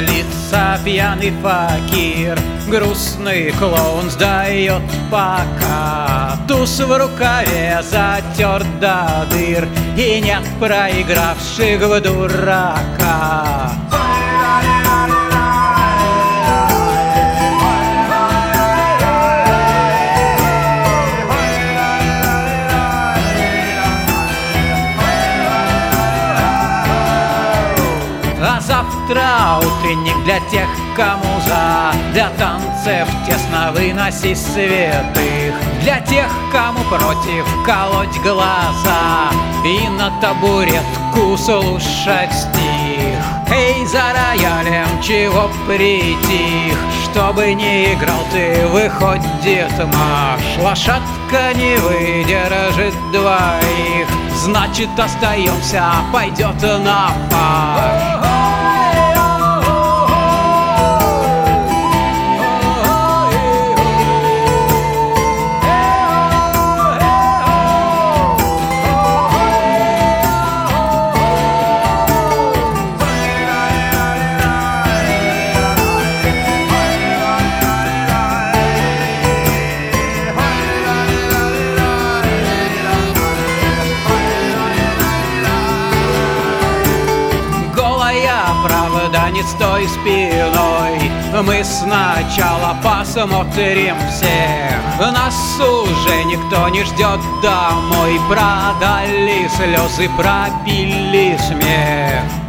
Лица, пьяный факир Грустный клоун сдает пока. Туз в рукаве затер до дыр И нет проигравших в дурака завтра утренник для тех, кому за. Для танцев тесно выноси святых Для тех, кому против колоть глаза. И на табуретку слушать стих. Эй, за роялем чего притих? Чтобы не играл ты, выходит марш Лошадка не выдержит двоих. Значит, остаемся, пойдет на фарш правда не стой спиной. Мы сначала посмотрим всех Нас уже никто не ждет домой. Продали слезы, пробили смех